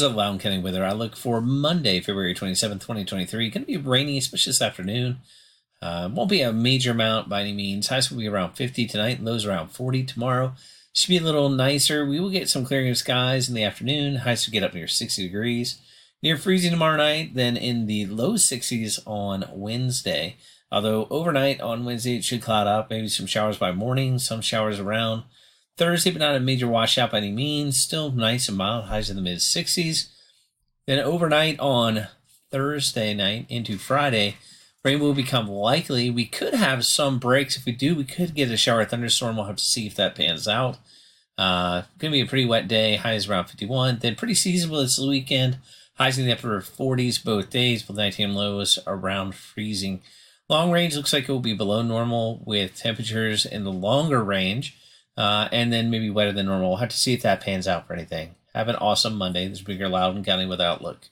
Is a Loudoun County weather outlook for Monday, February 27th, 2023. Going to be rainy, especially this afternoon. Uh, won't be a major amount by any means. Highs will be around 50 tonight, lows around 40 tomorrow. Should be a little nicer. We will get some clearing of skies in the afternoon. Highs will get up near 60 degrees. Near freezing tomorrow night, then in the low 60s on Wednesday. Although overnight on Wednesday it should cloud up, maybe some showers by morning, some showers around. Thursday, but not a major washout by any means. Still nice and mild, highs in the mid 60s. Then overnight on Thursday night into Friday, rain will become likely. We could have some breaks. If we do, we could get a shower thunderstorm. We'll have to see if that pans out. Uh, gonna be a pretty wet day. Highs around 51. Then pretty seasonable this weekend. Highs in the upper 40s both days, with 19 lows around freezing. Long range looks like it will be below normal with temperatures in the longer range uh, and then maybe wetter than normal. We'll have to see if that pans out for anything. Have an awesome Monday. This is Bigger Loudoun County with Outlook.